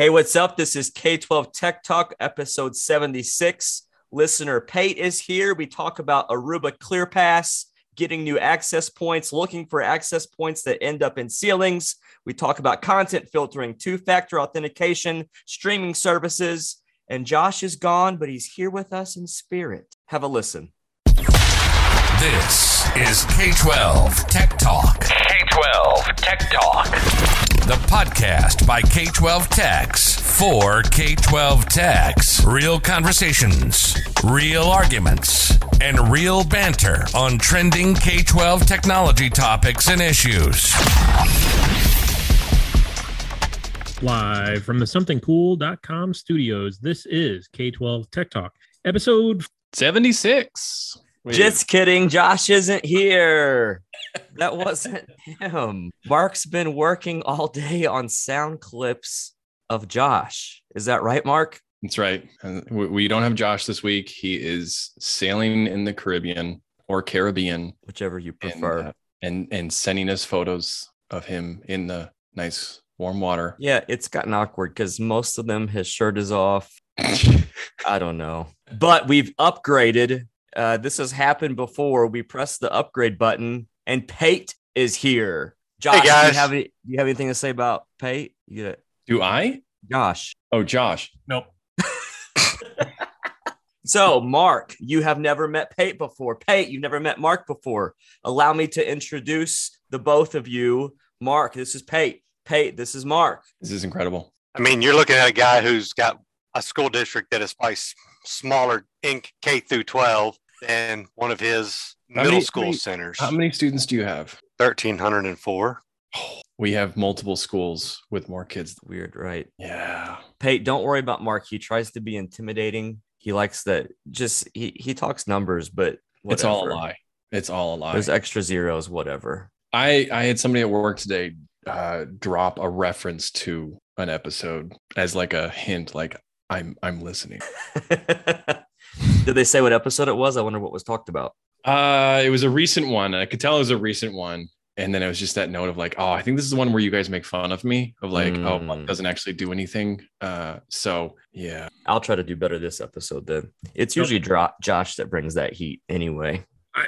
Hey, what's up? This is K12 Tech Talk, episode 76. Listener Pate is here. We talk about Aruba ClearPass, getting new access points, looking for access points that end up in ceilings. We talk about content filtering, two factor authentication, streaming services. And Josh is gone, but he's here with us in spirit. Have a listen. This is K 12 Tech Talk. K 12 Tech Talk. The podcast by K 12 Techs for K 12 Techs. Real conversations, real arguments, and real banter on trending K 12 technology topics and issues. Live from the somethingcool.com studios, this is K 12 Tech Talk, episode 76. Wait, Just kidding. Josh isn't here. That wasn't him. Mark's been working all day on sound clips of Josh. Is that right, Mark? That's right. We- don't have Josh this week. He is sailing in the Caribbean or Caribbean Whichever you and, prefer. uh, and, and sending us photos of him in the nice warm water. yeah, it's gotten awkward because most of them his shirt is off. I don't know. But we've upgraded. Uh, this has happened before. We press the upgrade button and Pate is here. Josh, do you have any, do you have anything to say about Pate? You get it. Do I? Josh. Oh, Josh. Nope. So, Mark, you have never met Pate before. Pate, you've never met Mark before. Allow me to introduce the both of you. Mark, this is Pate. Pate, this is Mark. This is incredible. I mean, you're looking at a guy who's got a school district that is probably smaller in K through 12 than one of his How middle many- school how many- centers. How many students do you have? 1,304. We have multiple schools with more kids. Weird, right? Yeah. Pate, don't worry about Mark. He tries to be intimidating. He likes that. Just he he talks numbers, but It's all a lie. It's all a lie. There's extra zeros, whatever. I I had somebody at work today uh drop a reference to an episode as like a hint like I'm I'm listening. Did they say what episode it was? I wonder what was talked about. Uh it was a recent one. I could tell it was a recent one. And then it was just that note of like, oh, I think this is the one where you guys make fun of me of like, oh, Mm. Buck doesn't actually do anything. Uh so yeah. I'll try to do better this episode then. It's usually Dro- Josh that brings that heat anyway.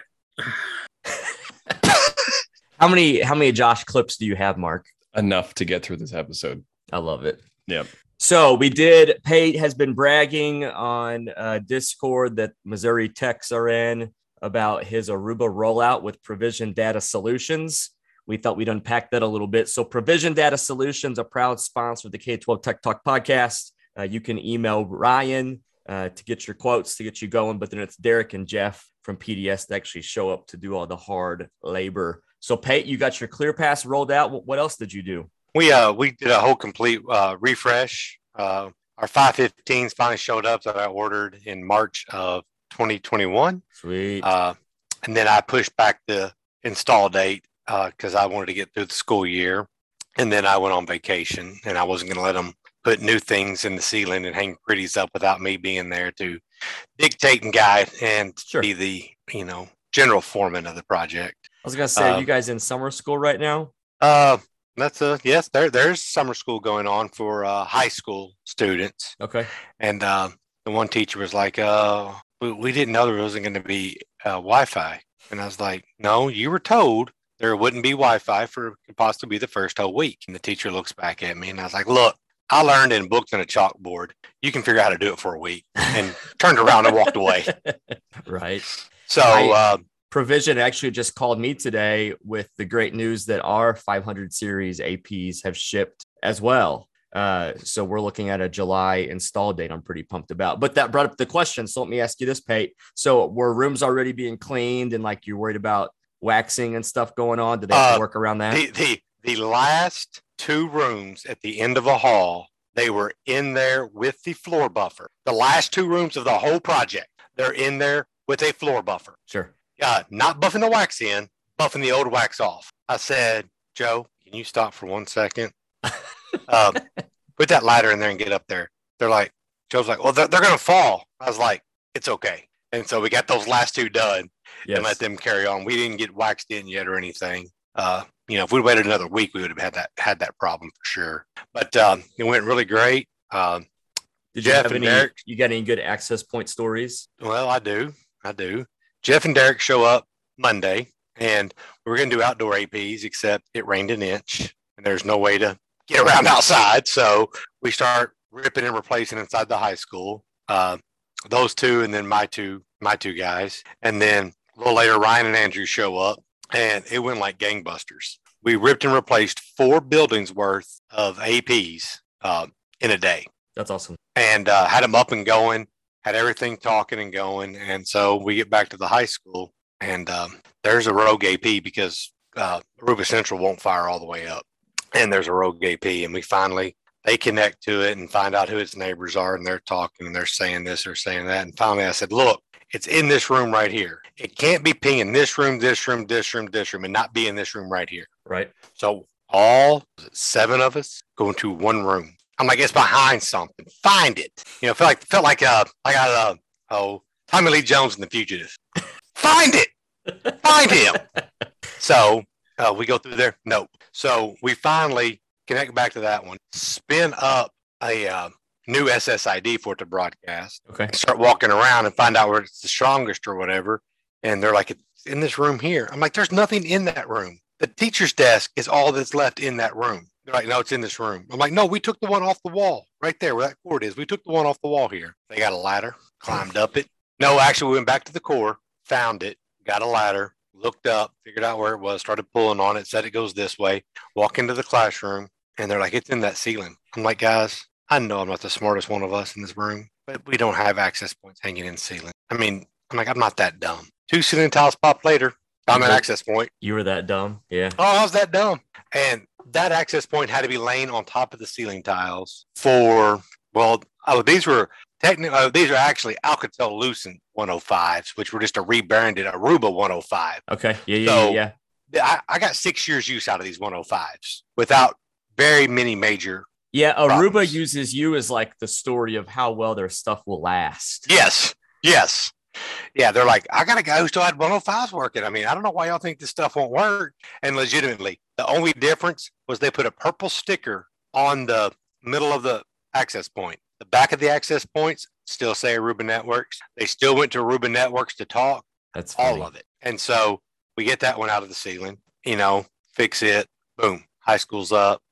how many how many Josh clips do you have, Mark? Enough to get through this episode. I love it. Yep. So we did. Pate has been bragging on uh, Discord that Missouri Techs are in about his Aruba rollout with Provision Data Solutions. We thought we'd unpack that a little bit. So Provision Data Solutions, a proud sponsor of the K12 Tech Talk podcast. Uh, you can email Ryan uh, to get your quotes to get you going, but then it's Derek and Jeff from PDS that actually show up to do all the hard labor. So Pate, you got your Clear Pass rolled out. What else did you do? We uh we did a whole complete uh, refresh. Uh, our 515s finally showed up that I ordered in March of 2021. Sweet. Uh, and then I pushed back the install date because I wanted to get through the school year. And then I went on vacation and I wasn't going to let them put new things in the ceiling and hang pretties up without me being there to dictate and guide and Sure. be the, you know, general foreman of the project. I was gonna say, are Um, you guys in summer school right now? Uh, that's a yes. There, there's summer school going on for uh, high school students, Okay. and uh, the one teacher was like, "Uh, we, we didn't know there wasn't going to be uh, Wi-Fi," and I was like, "No, you were told there wouldn't be Wi-Fi for possibly be the first whole week." And the teacher looks back at me, and I was like, "Look, I learned in books and a chalkboard. You can figure out how to do it for a week," and turned around and walked away. right. So. I- uh, Provision actually just called me today with the great news that our 500 series APs have shipped as well. Uh, so we're looking at a July install date. I'm pretty pumped about. But that brought up the question. So let me ask you this, Pate. So were rooms already being cleaned and like you're worried about waxing and stuff going on? Did they have to Uh, work around that? the, the the last two rooms at the end of a hall they were in there with the floor buffer the last two rooms of the whole project they're in there with a floor buffer sure. Uh, not buffing the wax in buffing the old wax off i said joe can you stop for one second um, put that ladder in there and get up there they're like joe's like well they're, they're gonna fall i was like it's okay and so we got those last two done Yes. and let them carry on. We didn't get waxed in yet or anything. Uh, you know, if we'd waited another week, we would have had that had that problem for sure. But um, it went really great. Um, Did you have any? Derek? You got any good access point stories? well, I do, I do. Jeff and Derek show up Monday, and we were going to do outdoor APs, except it rained an inch, and there's no way to get around outside. So we start ripping and replacing inside the high school. Uh, those two, and then my two, my two guys, and then a little later, Ryan and Andrew show up, and it went like gangbusters. We ripped and replaced four buildings worth of APs uh, in a day That's awesome. and uh, had them up and going, had everything talking and going. And so we get back to the high school, and um, there's a rogue AP because uh, Aruba Central won't fire all the way up, and there's a rogue AP, and we finally they connect to it and find out who its neighbors are, and they're talking and they're saying this, they're saying that, and finally I said, look. It's in this room right here. It can't be pinging this room, this room, this room, this room, and not be in this room right here. Right. So all seven of us go into one room. I'm like, it's behind something. Find it. You know, felt like felt like uh I got uh oh Tommy Lee Jones in the fugitive. Find it. Find him. So uh, we go through there. Nope. So we finally connect back to that one, spin up a uh, new SSID for it to broadcast Okay. start walking around and find out where it's the strongest or whatever. And they're like, it's in this room here. I'm like, there's nothing in that room. The teacher's desk is all that's left in that room. They're like, no, it's in this room. I'm like, no, we took the one off the wall right there where that cord is. We took the one off the wall here. They got a ladder, climbed up it. No, actually, we went back to the core, found it, got a ladder, looked up, figured out where it was, started pulling on it, said it goes this way, walk into the classroom, and they're like, it's in that ceiling. I'm like, guys, I know I'm not the smartest one of us in this room, but we don't have access points hanging in the ceiling. I mean, I'm like, I'm not that dumb. Two ceiling tiles pop later. I'm an access point. You were that dumb. Yeah. Oh, I was that dumb. And that access point had to be laying on top of the ceiling tiles for, well, oh, these were technically, oh, uh, these are actually Alcatel Lucent 105s, which were just a rebranded Aruba 105. Okay. Yeah. Yeah. So- yeah. yeah. I, I got six years use out of these 105s without very many major. Yeah, Aruba problems. uses you as like the story of how well their stuff will last. Yes. Yes. Yeah. They're like, I got a guy who still had 105s working. I mean, I don't know why y'all think this stuff won't work. And legitimately, the only difference was they put a purple sticker on the middle of the access point. The back of the access points still say Aruba Networks. They still went to Aruba Networks to talk, That's funny. all of it. And so we get that one out of the ceiling, you know, fix it, boom, high school's up.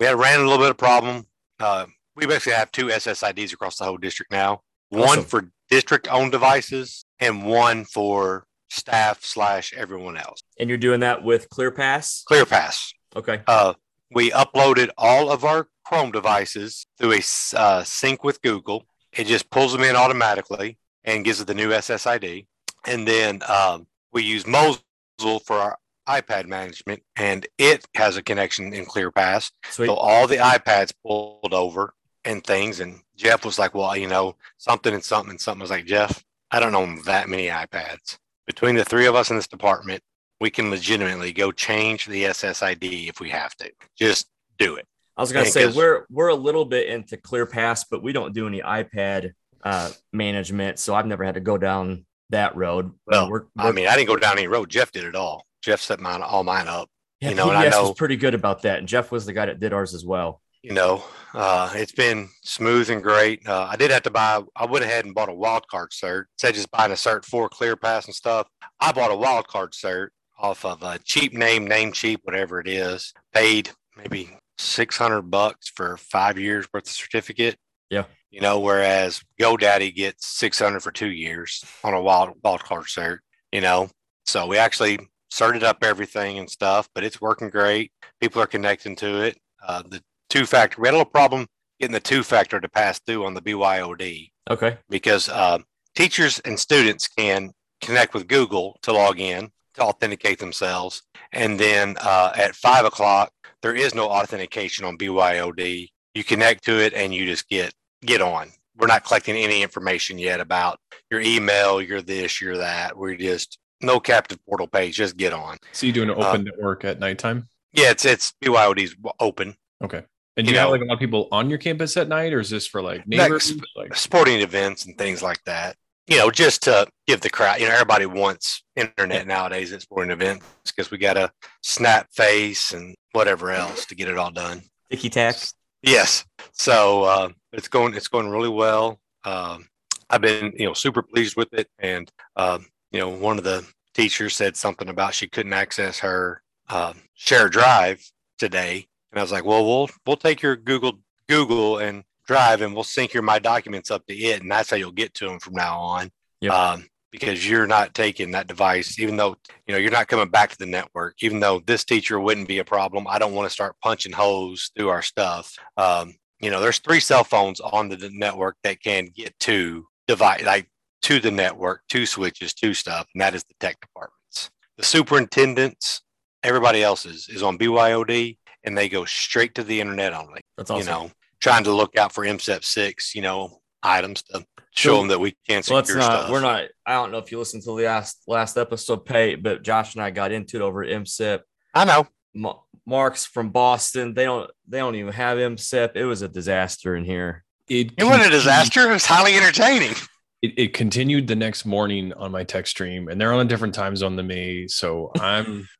We had ran a little bit of problem. Uh, we basically have two SSIDs across the whole district now. One Awesome. for district owned devices and one for staff slash everyone else. And you're doing that with ClearPass. ClearPass. Okay. Uh, we uploaded all of our Chrome devices through a uh, sync with Google. It just pulls them in automatically and gives it the new SSID. And then um, we use Mosyle for our iPad management, and it has a connection in ClearPass. Sweet. So all the iPads pulled over and things. And Jeff was like, well, you know, something and something and something. I was like, Jeff, I don't own that many iPads. Between the three of us in this department, we can legitimately go change the SSID if we have to. Just do it. I was gonna Yeah, say we're we're a little bit into ClearPass, but we don't do any iPad uh, management, so I've never had to go down that road. Well, we're, I we're- mean, I didn't go down any road. Jeff did it all. Jeff set mine all mine up. yeah, you know, and I know- was pretty good about that, and Jeff was the guy that did ours as well. You know, uh, it's been smooth and great. Uh, I did have to buy. I went ahead and bought a wild card cert. Instead of just buying a cert for clear pass and stuff, I bought a wild card cert off of a cheap name, name cheap, whatever it is. Paid maybe six hundred bucks for five years worth of certificate. Yeah. You know, whereas GoDaddy gets six hundred for two years on a wild wild card cert. You know, so we actually started up everything and stuff, but it's working great. People are connecting to it. Uh, the two factor, we had a little problem getting the two factor to pass through on the BYOD Okay. because uh, teachers and students can connect with Google to log in to authenticate themselves. And then uh, at five o'clock, there is no authentication on BYOD. You connect to it and you just get get on. We're not collecting any information yet about your email, your this, your that. We're just no captive portal page. Just get on. So you doing an Uh, open network at nighttime? Yeah, it's it's BYOD's open. Okay. And you you, have know- like a lot of people on your campus at night, or is this for like Like, neighbors? Like, sporting events and things like that. you know, just to give the crowd, you know, everybody wants internet nowadays at sporting events because we got a snap face and whatever else to get it all done. Ticky tack. Yes. So uh, it's going it's going really well. Um, I've been you know super pleased with it, and um, you know one of the teachers said something about she couldn't access her um, share drive today, and I was like, well, we'll we'll take your Google Google and Drive, and we'll sync your My Documents up to it, and that's how you'll get to them from now on. Yep. Um, because you're not taking that device, even though you know you're not coming back to the network. Even though this teacher wouldn't be a problem, I don't want to start punching holes through our stuff. Um, you know, there's three cell phones on the network that can get to device, like to the network, two switches, two stuff, and that is the tech departments. The superintendents, everybody else's is on BYOD, and they go straight to the internet only. That's awesome. You know, trying to look out for MSIP six, you know, items to show So, them that we can So let's secure not. stuff. We're not. I don't know if you listened to the last last episode, Pate, but Josh and I got into it over MSIP. I know. Ma- Mark's from Boston. They don't. They don't even have MSIP. It was a disaster in here. It, It wasn't a disaster. It was highly entertaining. It, it continued the next morning on my text stream, and they're on a different time zone than me. So I'm I,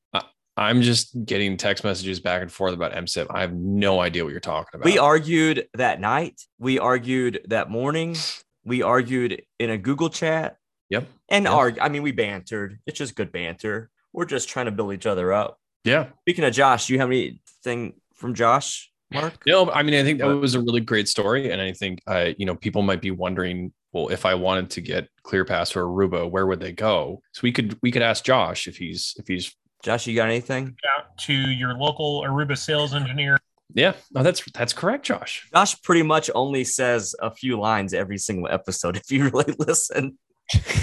I'm just getting text messages back and forth about MSIP. I have no idea what you're talking about. We argued that night. We argued that morning. We argued in a Google chat. Yep. And Yep. arg- I mean, we bantered. It's just good banter. We're just trying to build each other up. Yeah. Speaking of Josh, do you have anything from Josh, Mark? No, I mean, I think that was a really great story, and I think, uh, you know, people might be wondering, well, if I wanted to get ClearPass or Aruba, where would they go? So we could we could ask Josh if he's if he's Josh, you got anything? Out to your local Aruba sales engineer. yeah. No, that's that's correct, Josh. Josh pretty much only says a few lines every single episode. If you really listen,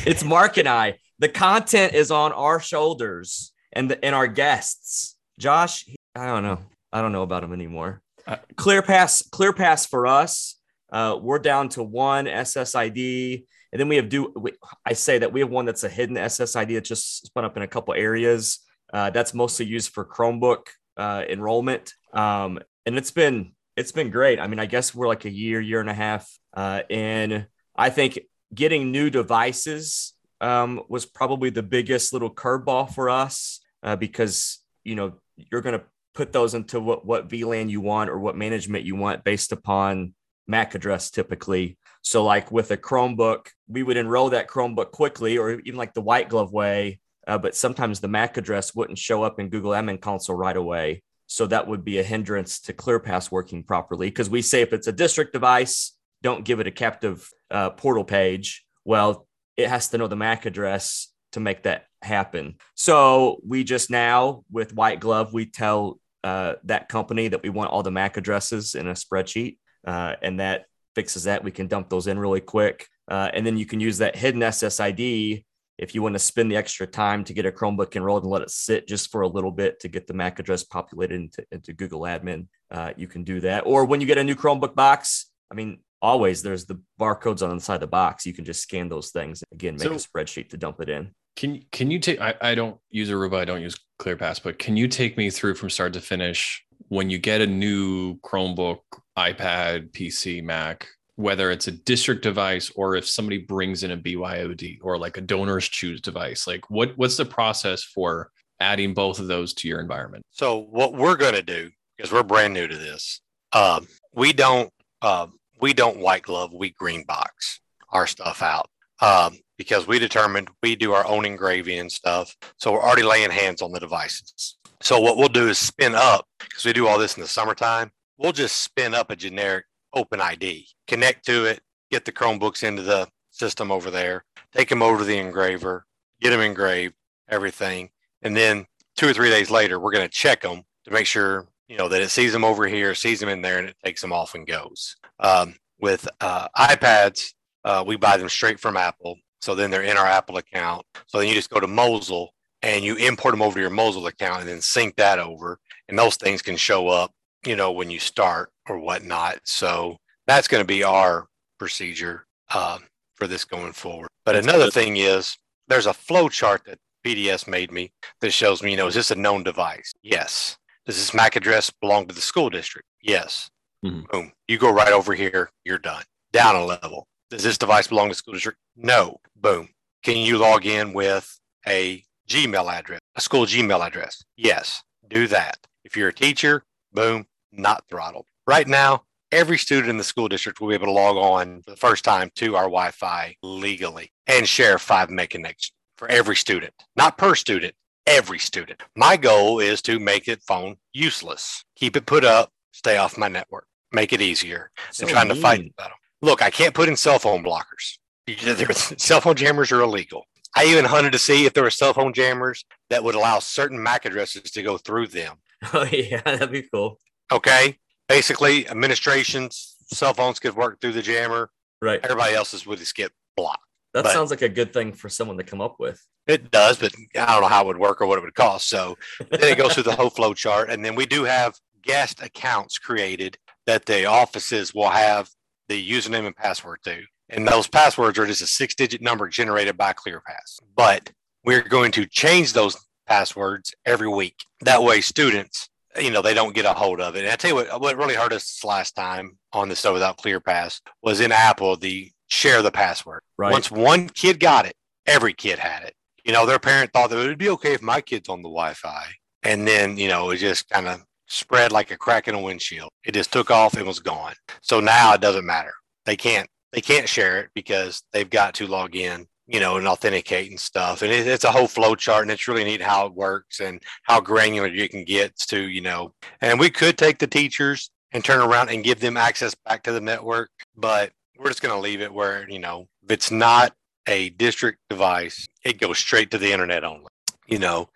it's Mark and I. The content is on our shoulders and the, and our guests. Josh, I don't know. I don't know about him anymore. Uh, Clear pass, clear pass for us. Uh, we're down to one SSID, and then we have do. We, I say that we have one that's a hidden SSID that's just spun up in a couple areas. Uh, that's mostly used for Chromebook uh, enrollment, um, and it's been it's been great. I mean, I guess we're like a year, year and a half, uh, and I think getting new devices um, was probably the biggest little curveball for us uh, because you know you're going to put those into what what VLAN you want or what management you want based upon MAC address typically. So like with a Chromebook, we would enroll that Chromebook quickly, or even like the white glove way. Uh, but sometimes the MAC address wouldn't show up in Google Admin Console right away. So that would be a hindrance to ClearPass working properly because we say if it's a district device, don't give it a captive uh, portal page. Well, it has to know the MAC address to make that happen. So we just now with White Glove, we tell uh, that company that we want all the MAC addresses in a spreadsheet, uh, and that fixes that. We can dump those in really quick, uh, and then you can use that hidden SSID if you want to spend the extra time to get a Chromebook enrolled and let it sit just for a little bit to get the MAC address populated into, into Google Admin. Uh, you can do that, or when you get a new Chromebook box, I mean, always there's the barcodes on the side of the box. You can just scan those things again, make a spreadsheet to dump it in. Can can you take? I, I don't use Aruba. I don't use ClearPass, but can you take me through from start to finish when you get a new Chromebook, iPad, PC, Mac, whether it's a district device or if somebody brings in a BYOD or like a donors choose device? Like what what's the process for adding both of those to your environment? So what we're going to do because we're brand new to this, um, we don't um, we don't white glove, we green box our stuff out um, because we determined we do our own engraving and stuff. So we're already laying hands on the devices. So what we'll do is spin up because we do all this in the summertime. We'll just spin up a generic Open ID, connect to it, get the Chromebooks into the system over there, take them over to the engraver, get them engraved, everything, and then two or three days later, we're going to check them to make sure you know that it sees them over here, sees them in there, and it takes them off and goes. Um, with uh, iPads, uh, we buy them straight from Apple, so then they're in our Apple account. So then you just go to Mosyle and you import them over to your Mosyle account, and then sync that over, and those things can show up, you know, when you start or whatnot. So that's going to be our procedure uh, for this going forward. But another thing is there's a flow chart that PDS made me that shows me, you know, is this a known device? Yes. Does this MAC address belong to the school district? Yes. Mhm. Boom. You go right over here, you're done. Down a level. Does this device belong to the school district? No. Boom. Can you log in with a Gmail address, a school Gmail address? Yes. Do that. If you're a teacher, boom, not throttled. Right now, every student in the school district will be able to log on for the first time to our Wi Fi legally and share 5 meg connection for every student, not per student, every student. My goal is to make it phone useless, keep it put up, stay off my network, make it easier So than trying to fight mean. the battle. Look, I can't put in cell phone blockers. Cell phone jammers are illegal. I even hunted to see if there were cell phone jammers that would allow certain MAC addresses to go through them. Oh yeah, that'd be cool. Okay. Basically, administration's cell phones could work through the jammer. Right. Everybody else's would just get blocked. That But- sounds like a good thing for someone to come up with. It does, but I don't know how it would work or what it would cost. So then it goes through the whole flow chart. And then we do have guest accounts created that the offices will have the username and password to. And those passwords are just a six digit number generated by ClearPass. But we're going to change those passwords every week. That way, students, you know, they don't get a hold of it. And I tell you what, what really hurt us last time on the Stuff Without clear pass was in Apple, the share the password. Right. Once one kid got it, every kid had it. You know, their parent thought that it would be okay if my kid's on the Wi-Fi, and then you know it just kind of spread like a crack in a windshield. It just took off and was gone. So now it doesn't matter. They can't they can't share it because they've got to log in, you know, and authenticate and stuff. And it, it's a whole flow chart, and it's really neat how it works and how granular you can get to, you know. And we could take the teachers and turn around and give them access back to the network, but we're just going to leave it where you know if it's not a district device, it goes straight to the internet only. You know,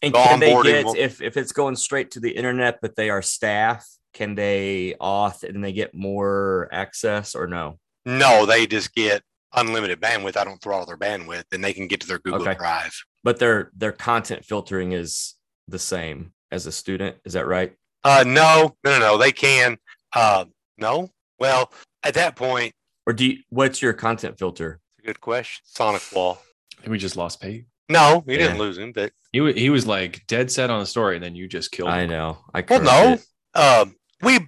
And can they get will- if if it's going straight to the internet, but they are staff? Can they auth and they get more access or no? no, they just get unlimited bandwidth. I don't throttle their bandwidth, and they can get to their Google Okay. Drive. But their their content filtering is the same as a student. Is that right? Uh, no, no, no, no. They can. Uh, no. Well, at that point, Or do you, what's your content filter? it's a good question. Sonic Wall. I we just lost Pete. No, we didn't lose him, but He, he was like dead set on the story, and then you just killed Him. I know. I Well, no. Um, we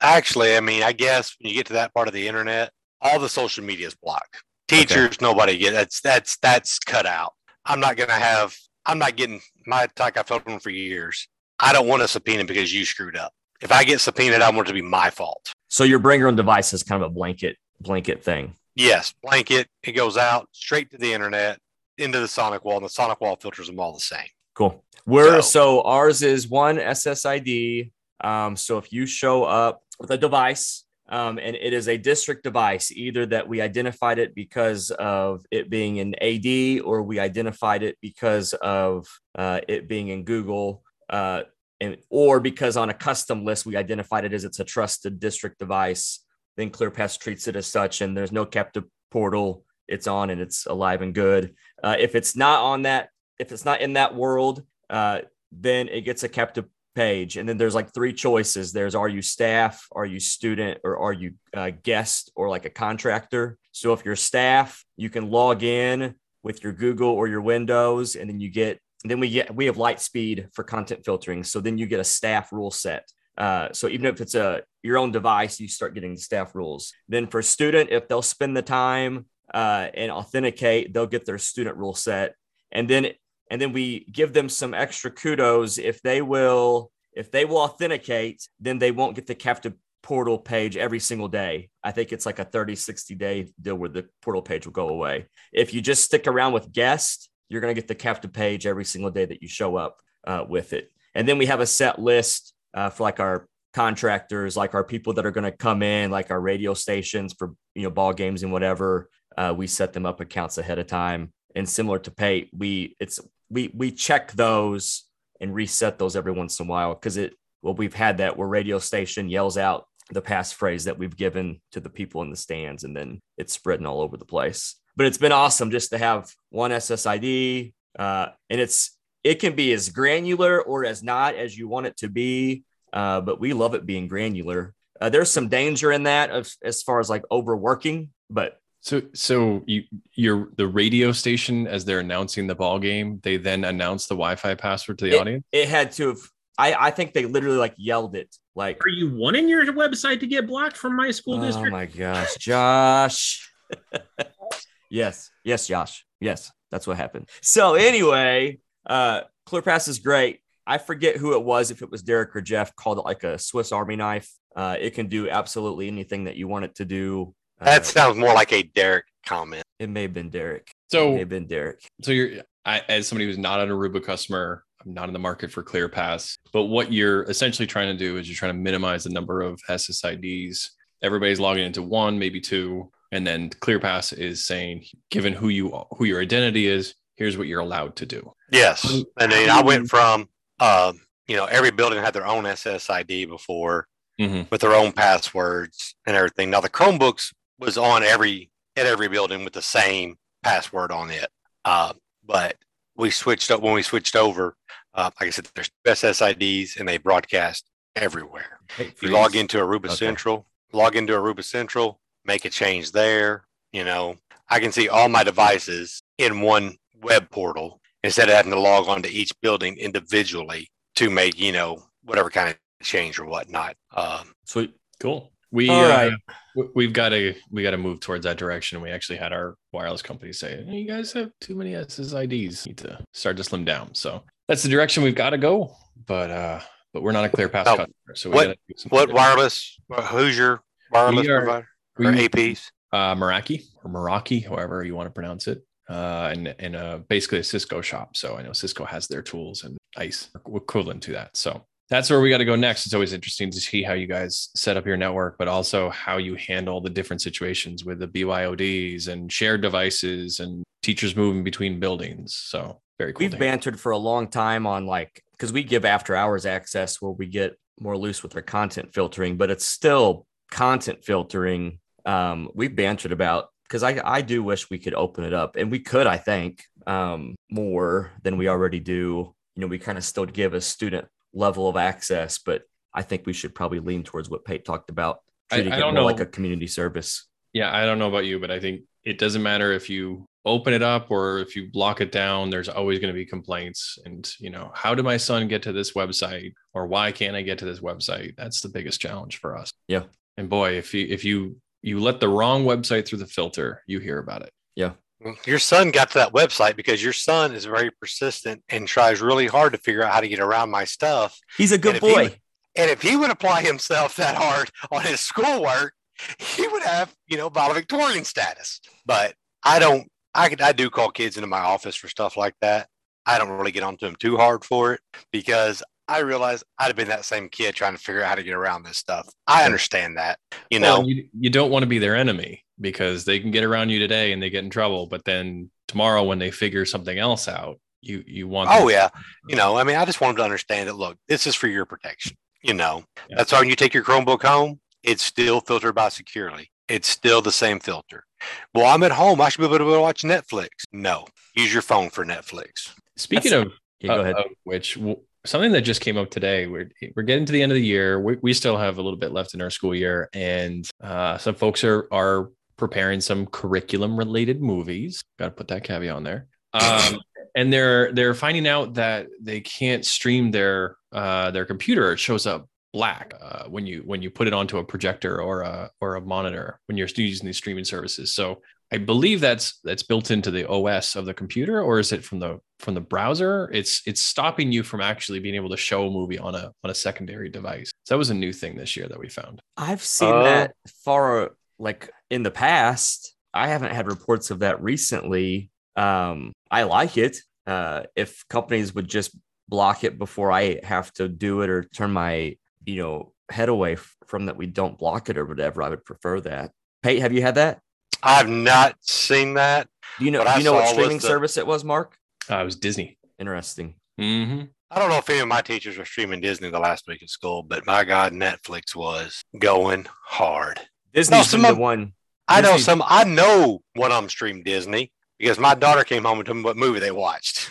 actually, I mean, I guess when you get to that part of the internet, all the social media is blocked. Teachers, nobody get that's that's that's cut out. I'm not gonna have. I'm not getting my like I've told them for years. I don't want a subpoena because you screwed up. If I get subpoenaed, I want it to be my fault. So your bring your own device is kind of a blanket blanket thing. Yes, blanket. It goes out straight to the internet into the Sonic Wall, and the Sonic Wall filters them all the same. Cool. We're So- so ours is one SSID. Um, so if you show up with a device, um, and it is a district device, either that we identified it because of it being in AD, or we identified it because of uh, it being in Google, uh, and or because on a custom list we identified it as it's a trusted district device. Then ClearPass treats it as such, and there's no captive portal. It's on and it's alive and good. Uh, if it's not on that if it's not in that world, uh, then it gets a captive page. And then there's like three choices. There's are you staff, are you student, or are you uh, guest or like a contractor? So if you're staff, you can log in with your Google or your Windows, and then you get. Then we get we have lightspeed for content filtering. So then you get a staff rule set. Uh, so even if it's a your own device, you start getting the staff rules. Then for student, if they'll spend the time uh, and authenticate, they'll get their student rule set. And then and then we give them some extra kudos. If they will if they will authenticate then they won't get the captive portal page every single day. I think it's like a 30 60 day deal where the portal page will go away. If you just stick around with guest you're going to get the captive page every single day that you show up uh, with it. And then we have a set list uh, for like our contractors like our people that are going to come in like our radio stations for you know ball games and whatever. Uh, we set them up accounts ahead of time and similar to pay we it's we we check those and reset those every once in a while because it well we've had that where radio station yells out the passphrase that we've given to the people in the stands and then it's spreading all over the place. But it's been awesome just to have one ssid uh, and it's it can be as granular or as not as you want it to be uh, but we love it being granular. Uh, there's some danger in that as far as like overworking but So, so you, you're the radio station as they're announcing the ball game. They then announce the Wi-Fi password to the audience. it had to have I, I think they literally like yelled it like Are you wanting your website to get blocked from my school oh district? Oh my gosh josh yes, yes, Josh. Yes, that's what happened. So anyway, uh, ClearPass is great. I forget who it was, if it was Derek or Jeff, called it like a Swiss Army knife. Uh, it can do absolutely anything that you want it to do. That sounds more like a Derek comment. it may have been Derek. it So may have been Derek. So you're I, as somebody who's not an Aruba customer, I'm not in the market for ClearPass. But what you're essentially trying to do is you're trying to minimize the number of SSIDs. Everybody's logging into one, maybe two, and then ClearPass is saying, given who you who your identity is, here's what you're allowed to do. Yes. Um, And then I went from, um, you know, every building had their own SSID before Mhm. with their own passwords and everything. Now the Chromebooks was on every at every building with the same password on it. Uh, but we switched up when we switched over. Uh, like I said, there's SSIDs and they broadcast everywhere. You log into Aruba Okay. Central, log into Aruba Central, make a change there. You know, I can see all my devices in one web portal instead of having to log on to each building individually to make, you know, whatever kind of change or whatnot. Um, Sweet. Cool. We All uh, we've got to we got to move towards that direction. We actually had our wireless company say, "Hey, "You guys have too many SSIDs. You need to start to slim down." So that's the direction we've got to go. But uh, but we're not a ClearPass Now, customer, so we what- gotta do some what wireless, who's your wireless We are- provider we- or APs? uh, Meraki or Meraki, however you want to pronounce it, uh, and and uh, basically a Cisco shop. So I know Cisco has their tools and ISE are equivalent to that. So that's where we got to go next. It's always interesting to see how you guys set up your network, but also how you handle the different situations with the BYODs and shared devices and teachers moving between buildings. So very cool. We've bantered for a long time on like because we give after hours access where we get more loose with our content filtering, but it's still content filtering. Um, we've bantered about because I I do wish we could open it up, and we could I think um, more than we already do. You know, we kind of still give a student level of access, but I think we should probably lean towards what Pate talked about, I- treating I it don't more know. like a community service. Yeah, I don't know about you, but I think it doesn't matter if you open it up or if you block it down, there's always going to be complaints. And, you know, how did my son get to this website or why can't I get to this website? That's the biggest challenge for us. Yeah. And boy, if you, if you, you let the wrong website through the filter, you hear about it. Well, Your son got to that website because your son is very persistent and tries really hard to figure out how to get around my stuff. He's a good he boy. would- And if he would apply himself that hard on his schoolwork, he would have, you know, valedictorian status. But I don't, I, could- I do call kids into my office for stuff like that. I don't really get onto them too hard for it because I realize I'd have been that same kid trying to figure out how to get around this stuff. I understand that, you know. Well, you, you don't want to be their enemy because they can get around you today and they get in trouble. But then tomorrow, when they figure something else out, you, you want, Oh them- yeah, you know, I mean, I just want them to understand that. Look, this is for your protection. You know, Yeah. that's why when you take your Chromebook home, it's still filtered by Securly. It's still the same filter. Well, I'm at home. I should be able to watch Netflix. No, use your phone for Netflix. Speaking That's- of, Yeah, go uh, ahead. of which w- something that just came up today. We're we're getting to the end of the year. We, we still have a little bit left in our school year, and uh, some folks are are preparing some curriculum related movies. Got to put that caveat on there. Um, and they're they're finding out that they can't stream their uh, their computer. It shows up black uh, when you when you put it onto a projector or a or a monitor when you're using these streaming services. So I believe that's that's built into the OS of the computer, or is it from the from the browser? It's it's stopping you from actually being able to show a movie on a on a secondary device. So that was a new thing this year that we found. I've seen Uh, that far like in the past. I haven't had reports of that recently. Um, I like it. Uh, if companies would just block it before I have to do it or turn my, you know, head away from that, we don't block it or whatever. I would prefer that. Pate, have you had that? I've not seen that. Do you know? What Do you know what streaming the- service it was, Mark? Uh, it was Disney. Interesting. Mm-hmm. I don't know if any of my teachers were streaming Disney the last week of school, but my God, Netflix was going hard. Disney's some been the of- one. I know some. I know what I'm stream Disney because my daughter came home and told me what movie they watched.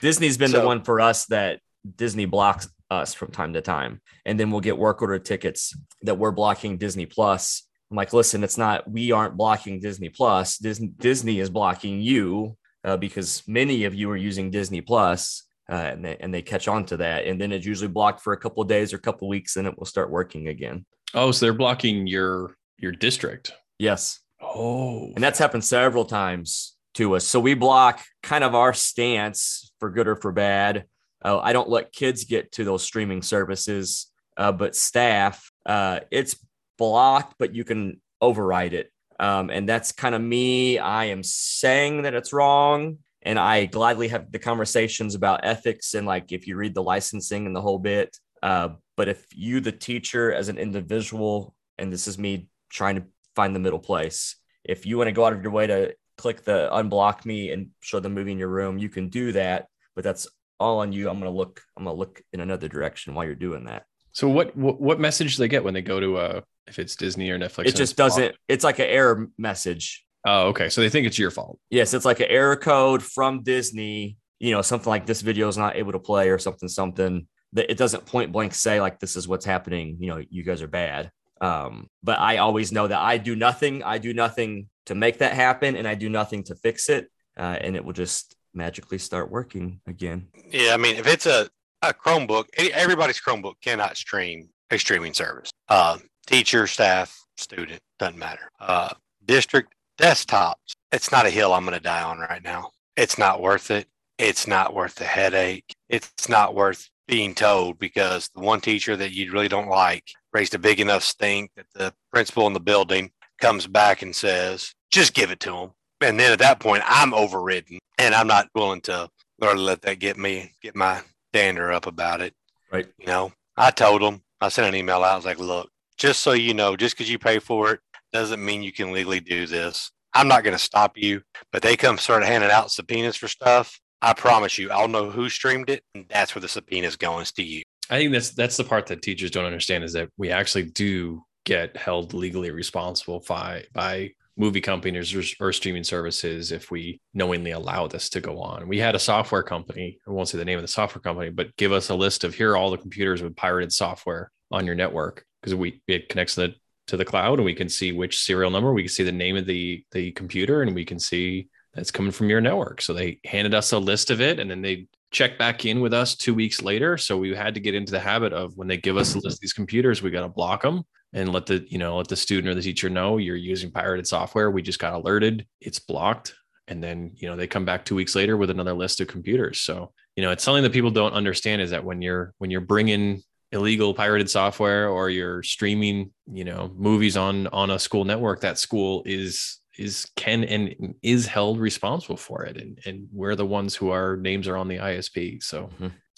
Disney's been the one for us that Disney blocks us from time to time. And then we'll get work order tickets that we're blocking Disney Plus. I'm like, listen, it's not, we aren't blocking Disney Plus. Disney, Disney is blocking you uh, because many of you are using Disney Plus, uh, and, they, and they catch on to that. And then it's usually blocked for a couple of days or a couple of weeks, and it will start working again. Oh, so they're blocking your your district. Yes. Oh, And that's happened several times to us. So we block kind of our stance for good or for bad. Uh, I don't let kids get to those streaming services, uh, but staff, uh, it's blocked, but you can override it. Um, and that's kind of me. I am saying that it's wrong. And I gladly have the conversations about ethics and like if you read the licensing and the whole bit. Uh, but if you, the teacher, as an individual, and this is me trying to find the middle place, if you want to go out of your way to click the unblock me and show the movie in your room, you can do that. But that's all on you. I'm gonna look. I'm gonna look in another direction while you're doing that. So what, what what message do they get when they go to uh if it's Disney or Netflix? It just doesn't. It's like an error message. Oh, okay. So they think it's your fault. Yes, it's like an error code from Disney. You know, something like this video is not able to play or something. Something that it doesn't point blank say like this is what's happening. You know, you guys are bad. Um, but I always know that I do nothing. I do nothing to make that happen, and I do nothing to fix it, uh, and it will just magically start working again. Yeah, I mean, if it's a, a Chromebook, everybody's Chromebook cannot stream a streaming service. Uh, teacher, staff, student, doesn't matter. Uh, district desktops, it's not a hill I'm going to die on right now. It's not worth it. It's not worth the headache. It's not worth being told because the one teacher that you really don't like raised a big enough stink that the principal in the building comes back and says, just give it to him. And then at that point, I'm overridden and I'm not willing to or let that get me get my dander up about it. Right. You know, I told him, I sent an email out. I was like, look, just so you know, just because you pay for it doesn't mean you can legally do this. I'm not going to stop you, but they come start handing out subpoenas for stuff. I promise you, I'll know who streamed it, and that's where the subpoena's going to you. I think that's that's the part that teachers don't understand is that we actually do get held legally responsible by by movie companies or, or streaming services if we knowingly allow this to go on. We had a software company, I won't say the name of the software company, but give us a list of here are all the computers with pirated software on your network because we it connects to the to the cloud and we can see which serial number, we can see the name of the the computer and we can see that's coming from your network. So they handed us a list of it and then they checked back in with us two weeks later. So we had to get into the habit of when they give us a list of these computers, we got to block them and let the, you know, let the student or the teacher know you're using pirated software. We just got alerted, it's blocked. And then, you know, they come back two weeks later with another list of computers. So, you know, it's something that people don't understand is that when you're, when you're bringing illegal pirated software or you're streaming, you know, movies on, on a school network, that school is is can and is held responsible for it and and we're the ones who our names are on the ISP so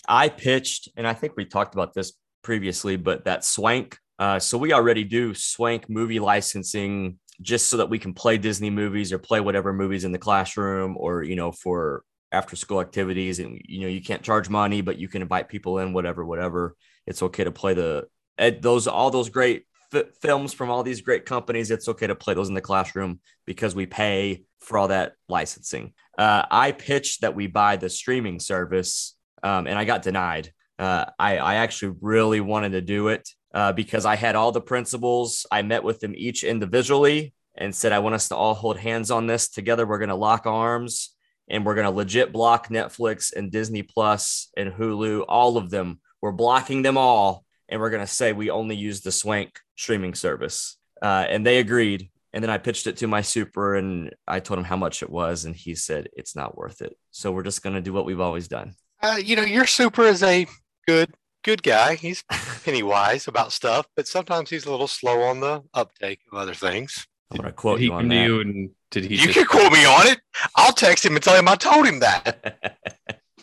I pitched, and I think we talked about this previously, but that Swank. Uh, so we already do Swank movie licensing just so that we can play Disney movies or play whatever movies in the classroom or, you know, for after school activities. And, you know, you can't charge money, but you can invite people in, whatever, whatever. It's okay to play the, ed- those, all those great f- films from all these great companies. It's okay to play those in the classroom because we pay for all that licensing. Uh, I pitched that we buy the streaming service um, and I got denied. Uh, I, I actually really wanted to do it uh, because I had all the principals. I met with them each individually and said, I want us to all hold hands on this together. We're going to lock arms and we're going to legit block Netflix and Disney Plus and Hulu, all of them. We're blocking them all. And we're going to say we only use the Swank streaming service. Uh, and they agreed. And then I pitched it to my super and I told him how much it was. And he said, it's not worth it. So we're just going to do what we've always done. Uh, you know, your super is a good, good guy. He's penny wise about stuff, but sometimes he's a little slow on the uptake of other things. I'm going to quote did he you on that. you and did he You just, can quote me on it. I'll text him and tell him I told him that.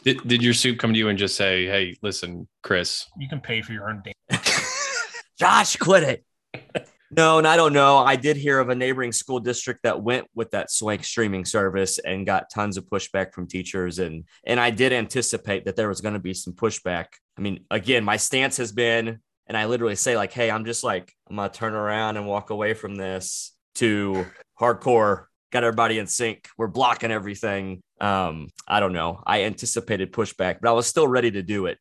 did, did your soup come to you and just say hey listen Chris You can pay for your own damn. Josh, quit it. no, and I don't know. I did hear of a neighboring school district that went with that Swank streaming service and got tons of pushback from teachers. And and I did anticipate that there was going to be some pushback. I mean, again, my stance has been, and I literally say, like, hey, I'm just like, I'm gonna turn around and walk away from this to hardcore, got everybody in sync. We're blocking everything. Um, I don't know. I anticipated pushback, but I was still ready to do it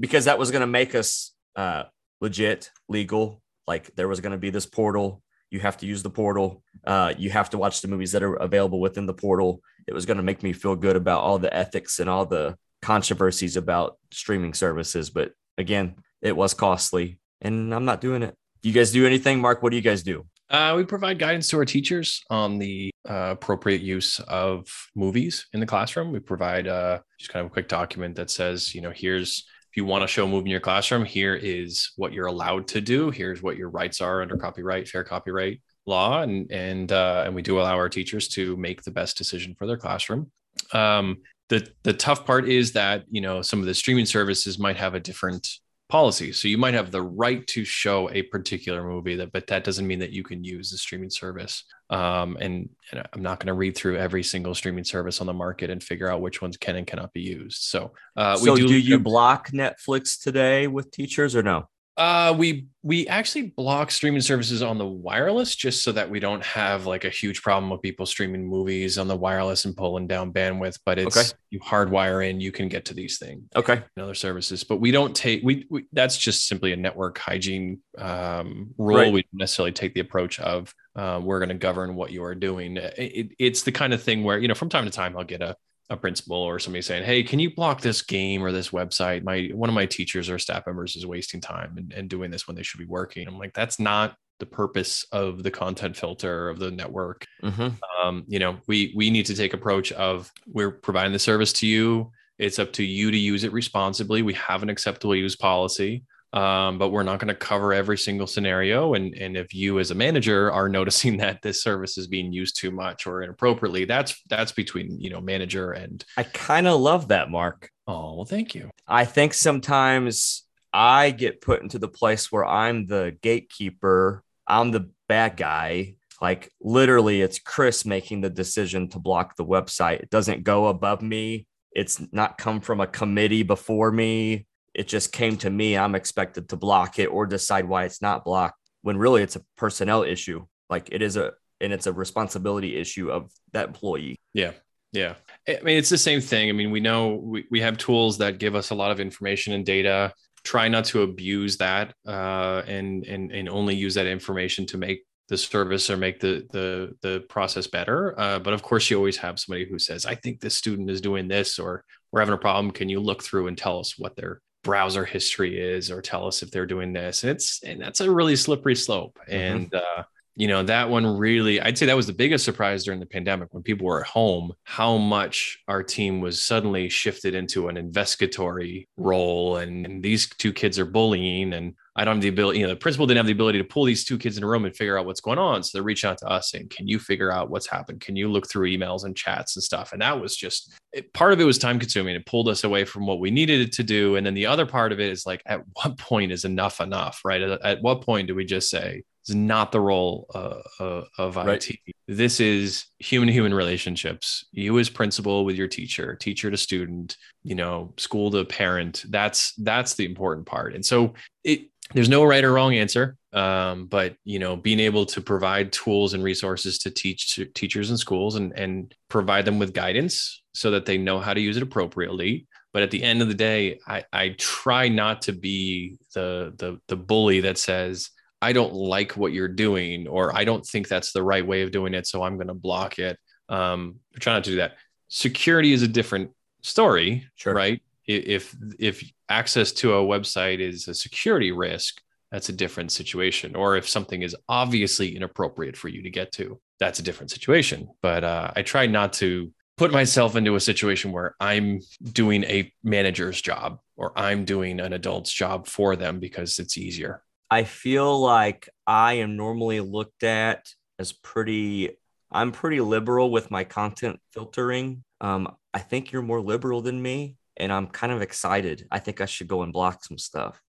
because that was gonna make us uh legit, legal. Like there was going to be this portal. You have to use the portal. Uh, you have to watch the movies that are available within the portal. It was going to make me feel good about all the ethics and all the controversies about streaming services. But again, it was costly, and I'm not doing it. You guys do anything, Mark? What do you guys do? Uh, we provide guidance to our teachers on the uh, appropriate use of movies in the classroom. We provide uh, just kind of a quick document that says, you know, here's if you want to show a movie in your classroom, here is what you're allowed to do. Here's what your rights are under copyright, fair copyright law, and and uh, and we do allow our teachers to make the best decision for their classroom. Um, the the tough part is that you know some of the streaming services might have a different policy. So you might have the right to show a particular movie, that, but that doesn't mean that you can use the streaming service. Um, and, and, I'm not going to read through every single streaming service on the market and figure out which ones can and cannot be used. So, uh, so do, do you block Netflix today with teachers or no? Uh, we we actually block streaming services on the wireless just so that we don't have like a huge problem with people streaming movies on the wireless and pulling down bandwidth. But it's okay. you hardwire in, you can get to these things. Okay. And other services, but we don't take we, we that's just simply a network hygiene um, rule. Right. We don't necessarily take the approach of uh, we're going to govern what you are doing. It, it, it's the kind of thing where you know from time to time I'll get a a principal or somebody saying, "Hey, can you block this game or this website? My one of my teachers or staff members is wasting time and, and doing this when they should be working." I'm like, that's not the purpose of the content filter of the network. Mm-hmm. Um, you know, we we need to take approach of we're providing the service to you. It's up to you to use it responsibly. We have an acceptable use policy um, but we're not going to cover every single scenario. And, and if you as a manager are noticing that this service is being used too much or inappropriately, that's that's between you know manager and. I kind of love that, Mark. Oh well, thank you. I think sometimes I get put into the place where I'm the gatekeeper. I'm the bad guy. Like literally, it's Chris making the decision to block the website. It doesn't go above me. It's not come from a committee before me it just came to me i'm expected to block it or decide why it's not blocked when really it's a personnel issue. Like it is a and it's a responsibility issue of that employee. Yeah yeah. I mean it's the same thing. I mean we know we, we have tools that give us a lot of information and data. Try not to abuse that uh, and and and only use that information to make the service or make the the the process better. Uh, but of course you always have somebody who says i think this student is doing this or we're having a problem. Can you look through and tell us what they're browser history is or tell us if they're doing this and it's and that's a really slippery slope mm-hmm. and uh, you know that one really i'd say that was the biggest surprise during the pandemic when people were at home how much our team was suddenly shifted into an investigatory role and, and these two kids are bullying and I don't have the ability, you know, the principal didn't have the ability to pull these two kids in a room and figure out what's going on. So they're reaching out to us and can you figure out what's happened? Can you look through emails and chats and stuff? And that was just it, part of it was time consuming. It pulled us away from what we needed it to do. And then the other part of it is like, at what point is enough enough, right? At, at what point do we just say, it's not the role uh, uh, of IT. This is human to human relationships. You as principal with your teacher, teacher to student, you know, school to parent. That's that's the important part. And so it there's no right or wrong answer um, but you know being able to provide tools and resources to teach to teachers and schools and and provide them with guidance so that they know how to use it appropriately but at the end of the day i i try not to be the the the bully that says i don't like what you're doing or i don't think that's the right way of doing it so i'm going to block it. Um try not to do that. Security is a different story sure. right? If if access to a website is a security risk that's a different situation. Or if something is obviously inappropriate for you to get to that's a different situation. But uh, i try not to put myself into a situation where i'm doing a manager's job or i'm doing an adult's job for them because it's easier i feel like i am normally looked at as pretty i'm pretty liberal with my content filtering um, i think you're more liberal than me and I'm kind of excited. I think I should go and block some stuff.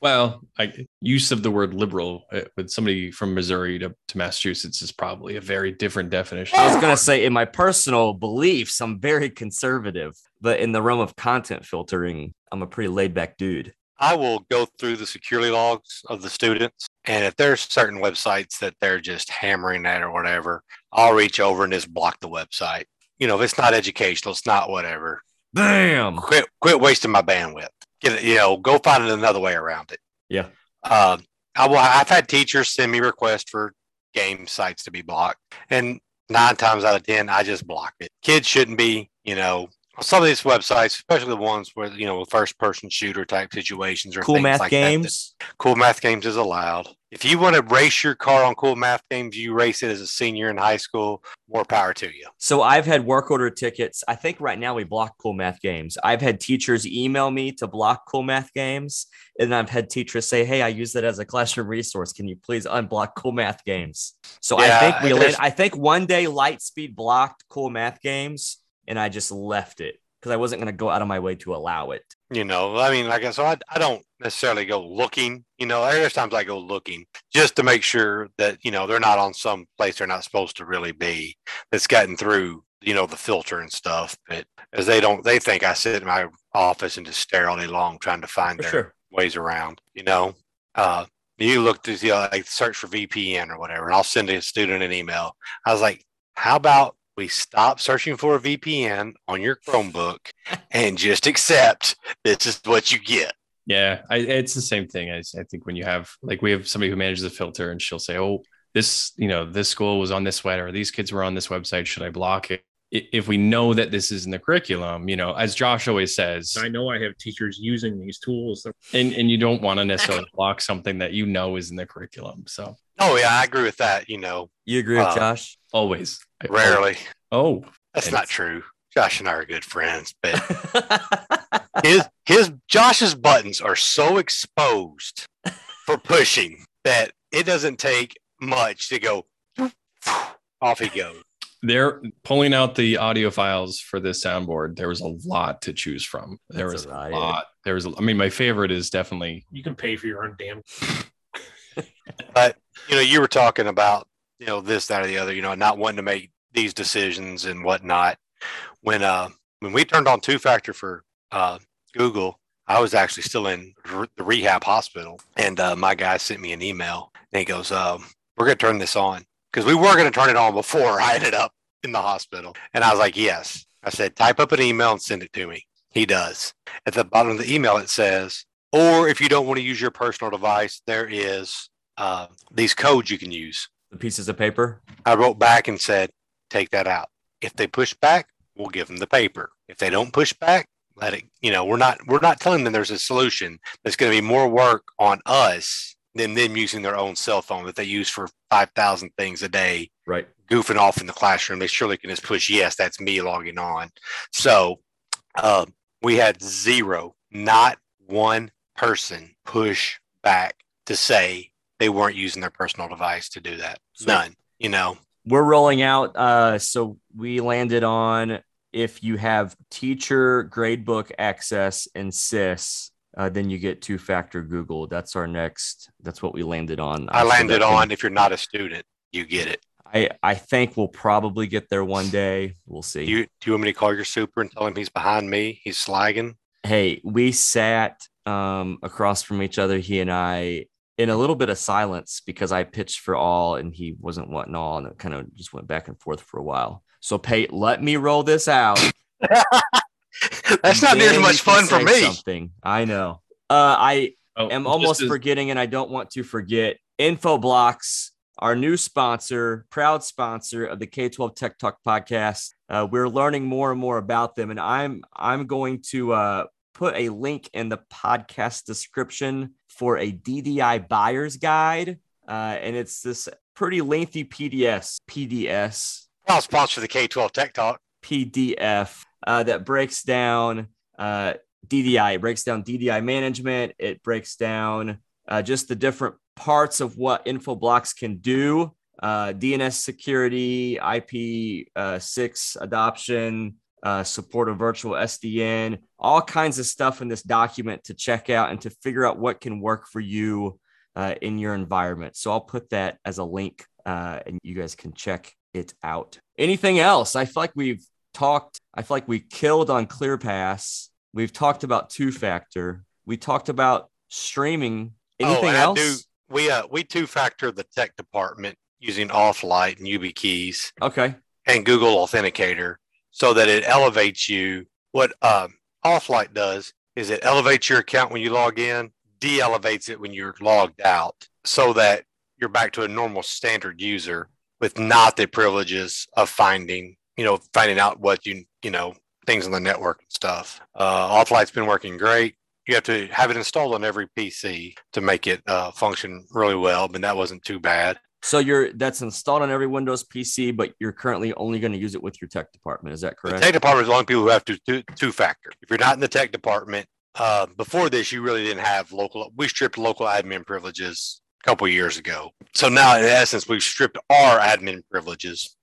Well, I, use of the word liberal uh, with somebody from Missouri to, to Massachusetts is probably a very different definition. I was going to say, in my personal beliefs, I'm very conservative, but in the realm of content filtering, I'm a pretty laid back dude. I will go through the security logs of the students. And if there's certain websites that they're just hammering at or whatever, I'll reach over and just block the website. You know, if it's not educational, it's not whatever. Damn. Quit quit wasting my bandwidth. Get it, you know, go find another way around it. Yeah. Uh, I will I've had teachers send me requests for game sites to be blocked. And nine times out of ten, I just block it. Kids shouldn't be, you know, some of these websites, especially the ones where you know first person shooter type situations or cool math like games. That, cool math games is allowed. if you want to race your car on cool math games, you race it as a senior in high school. More power to you. So I've had work order tickets. I think right now we block cool math games. I've had teachers email me to block cool math games. And I've had teachers say, Hey, I use that as a classroom resource. Can you please unblock cool math games? So Yeah, I think we I think one day Lightspeed blocked cool math games and I just left it because I wasn't going to go out of my way to allow it. You know, I mean, like I so I, I don't necessarily go looking. You know, there's times I go looking just to make sure that you know they're not on some place they're not supposed to really be. That's gotten through you know the filter and stuff. But as they don't, they think I sit in my office and just stare all day long trying to find For their sure. ways around. You know, uh, you look to you know, like search for VPN or whatever, and I'll send a student an email. I was like, how about we stop searching for a VPN on your Chromebook and just accept this is what you get. Yeah, I, it's the same thing. I, I think when you have like we have somebody who manages the filter, and she'll say, "Oh, this you know this school was on this website, or these kids were on this website. Should I block it?" If we know that this is in the curriculum, you know, as Josh always says, I know I have teachers using these tools. and and you don't want to necessarily block something that you know is in the curriculum. So Oh yeah, I agree with that. You know, You agree with Uh, Josh? always, I- Oh. rarely. Oh, That's and- not true. Josh and I are good friends, but his his Josh's buttons are so exposed for pushing that it doesn't take much to go off he goes. they're pulling out the audio files for this soundboard. There was a lot to choose from. There That's was a a riot. lot. There was, I mean, my favorite is definitely You can pay for your own damn. But you know, you were talking about you know this, that, or the other. You know, not wanting to make these decisions and whatnot. When uh when we turned on two factor for uh Google, I was actually still in r- the rehab hospital, and uh, my guy sent me an email, and he goes, um, "We're gonna turn this on because we were gonna turn it on before I ended up in the hospital." And I was like, "Yes." I said, "Type up an email and send it to me." He does. At the bottom of the email, it says, "Or if you don't want to use your personal device, there is." uh, these codes you can use. The pieces of paper. I wrote back and said, take that out. If they push back, we'll give them the paper. If they don't push back, let it, you know, we're not, we're not telling them there's a solution. that's going to be more work on us than them using their own cell phone that they use for 5,000 things a day, Right. goofing off in the classroom. They surely can just push, yes, that's me logging on. So um, we had zero, not one person push back to say they weren't using their personal device to do that. None, you know. We're rolling out. Uh, so we landed on if you have teacher gradebook access and SIS, uh, then you get two factor Google. That's our next. That's what we landed on. I so landed on if you're not a student, you get it. I I think we'll probably get there one day. We'll see. Do you, do you want me to call your super and tell him he's behind me? He's slagging. hey, we sat um, across from each other, he and I, in a little bit of silence because I pitched for all and he wasn't wanting all, and it kind of just went back and forth for a while. So, Pate, let me roll this out. That's not near as much fun for me. Something I know. Uh, I oh, am almost as- forgetting, and I don't want to forget. Infoblox, our new sponsor, proud sponsor of the K12 Tech Talk podcast. Uh, we're learning more and more about them, and I'm I'm going to uh, put a link in the podcast description for a DDI buyer's guide, uh, and it's this pretty lengthy PDS PDS I'll sponsor the K-12 Tech Talk. PDF uh, that breaks down uh, DDI. It breaks down DDI management. It breaks down uh, just the different parts of what Infoblox can do. Uh, DNS security, IP6 adoption, uh, support of virtual SDN, all kinds of stuff in this document to check out and to figure out what can work for you uh, in your environment. So I'll put that as a link uh, and you guys can check it out. Anything else? I feel like we've talked, I feel like we killed on ClearPass. We've talked about two factor. We talked about streaming. Anything oh, else? Do. We uh we two factor the tech department using AuthLite and YubiKeys Okay. and Google Authenticator so that it elevates you. What um, AuthLite does is it elevates your account when you log in, de-elevates it when you're logged out, so that you're back to a normal standard user with not the privileges of finding, you know, finding out what you, you know, things on the network and stuff. Uh, AuthLite's been working great. you have to have it installed on every PC to make it uh, function really well. But that wasn't too bad. So you're that's installed on every Windows PC, but you're currently only going to use it with your tech department. Is that The correct? tech department is the only people who have to do two factor. If you're not in the tech department, uh, before this, you really didn't have local. We stripped local admin privileges a couple years ago. So now, in essence, we've stripped our admin privileges,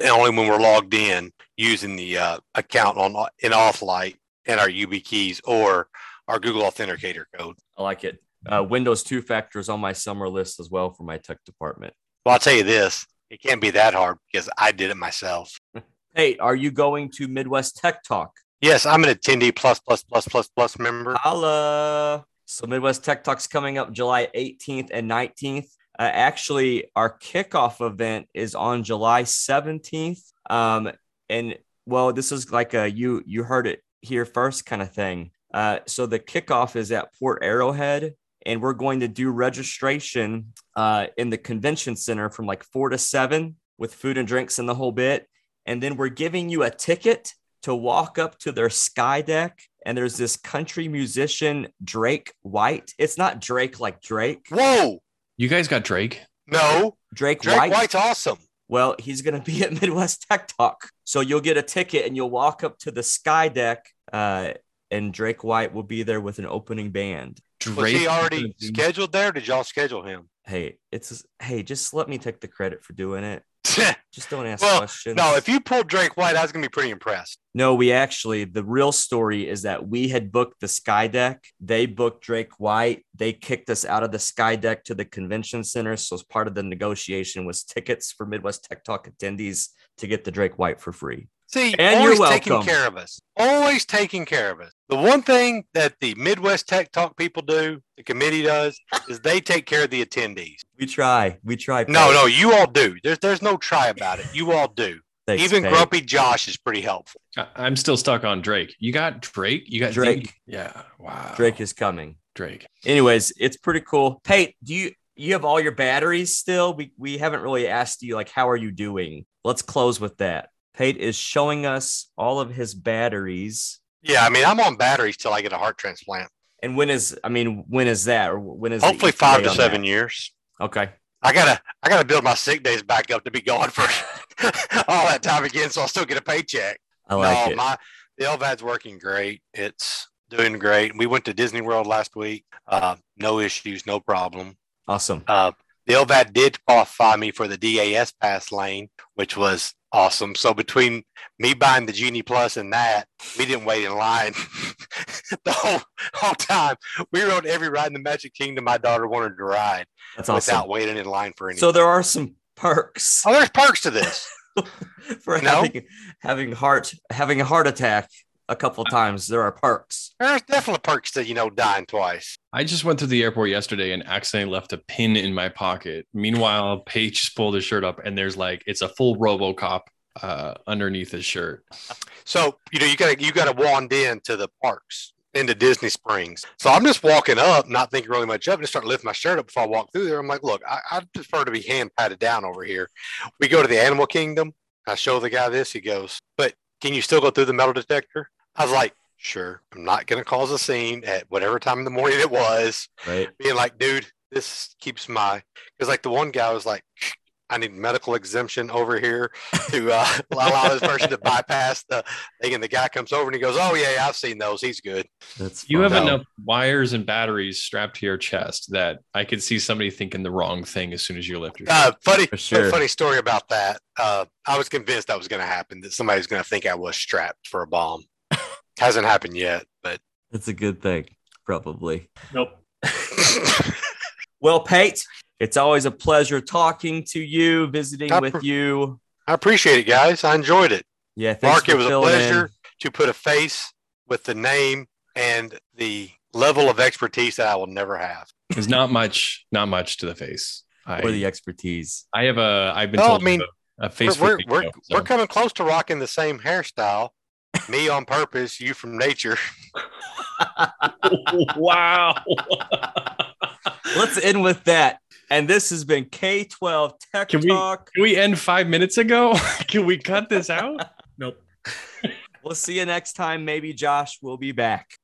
and only when we're logged in using the uh, account on in AuthLite and our UB keys or our Google Authenticator code. I like it. Uh, Windows two factor is on my summer list as well for my tech department. Well, I'll tell you this: it can't be that hard because I did it myself. Hey, are you going to Midwest Tech Talk? Yes, I'm an attendee plus plus plus plus plus member. Holla. So Midwest Tech Talk's coming up July 18th and 19th. Uh, actually, our kickoff event is on July 17th. Um, and well, this is like a you you heard it here first kind of thing. Uh, so the kickoff is at Port Arrowhead, and we're going to do registration uh, in the convention center from like four to seven with food and drinks and the whole bit. And then we're giving you a ticket to walk up to their sky deck and there's this country musician Drake White. It's not Drake like Drake. Whoa! You guys got Drake? No, Drake, Drake White. White's awesome. Well, he's going to be at Midwest Tech Talk. So you'll get a ticket and you'll walk up to the sky deck uh, and Drake White will be there with an opening band. Was Drake he already scheduled there? Did y'all schedule him? Hey, it's hey, just let me take the credit for doing it. Just don't ask well, questions. no. If you pulled Drake White, I was gonna be pretty impressed. No, we actually, the real story is that we had booked the Sky Deck. They booked Drake White. They kicked us out of the Sky Deck to the convention center. So, as part of the negotiation, was tickets for Midwest Tech Talk attendees to get the Drake White for free. See, And you're always taking care of us. Always taking care of us. The one thing that the Midwest Tech Talk people do, the committee does, is they take care of the attendees. We try. We try. No, Pat. no, you all do. There's there's no try about it. You all do. Thanks, Even Pat. Grumpy Josh is pretty helpful. I- I'm still stuck on Drake. You got Drake? You got Drake. Yeah. Wow. Drake is coming. Drake. Anyways, it's pretty cool. Pate, do you you have all your batteries still? We we haven't really asked you like how are you doing? Let's close with that. Pate is showing us all of his batteries. Yeah, I mean, I'm on batteries till I get a heart transplant. And when is I mean, when is that? Or when is Hopefully, five to seven that? years. Okay. I gotta I gotta build my sick days back up to be gone for all that time again, so I'll still get a paycheck. I like no, it. my the LVAD's working great. It's doing great. We went to Disney World last week. Uh, no issues, no problem. awesome. Uh, the LVAD did qualify me for the DAS pass lane, which was awesome. So between me buying the Genie Plus and that, we didn't wait in line the whole, whole time. We rode every ride in the Magic Kingdom my daughter wanted to ride That's without awesome. waiting in line for anything. So there are some perks oh, there's perks to this. for No. having having heart having a heart attack a couple times. There are perks. There's definitely perks to you know dying twice. I just went through the airport yesterday and accidentally left a pin in my pocket. Meanwhile, Paige just pulled his shirt up and there's like it's a full RoboCop uh, underneath his shirt. So you know you gotta you gotta wand in to the parks into Disney Springs. So I'm just walking up, not thinking really much of it. Just start lifting my shirt up before I walk through there. I'm like, look, I, I prefer to be hand patted down over here. We go to the Animal Kingdom. I show the guy this. He goes, but can you still go through the metal detector? I was like, sure. I'm not gonna cause a scene at whatever time in the morning it was. Right. Being like, dude, this keeps my because like the one guy was like. I need medical exemption over here to uh, allow this person to bypass the thing. And the guy comes over and he goes, "Oh yeah, yeah, I've seen those. He's good." That's You fun. have No. enough wires and batteries strapped to your chest that I could see somebody thinking the wrong thing as soon as you lift your Uh, funny, sure. funny story about that. Uh, I was convinced that was going to happen. That somebody was going to think I was strapped for a bomb. Hasn't happened yet, but That's a good thing, probably. Nope. Well, Pate, it's always a pleasure talking to you, visiting I with pre- you. I appreciate it, guys. I enjoyed it. Yeah, thanks Mark, for it was a filling in. pleasure to put a face with the name and the level of expertise that I will never have. There's not much, not much to the face. I, for the expertise. I have a, I've been No, told I mean, I a, a We're, face we're, we're, radio, we're coming close to rocking the same hairstyle. Me on purpose, you from nature. wow. Let's end with that. And this has been K12 Tech Can we- Talk. Can we end five minutes ago? Can we cut this out? nope. We'll see you next time. Maybe Josh will be back.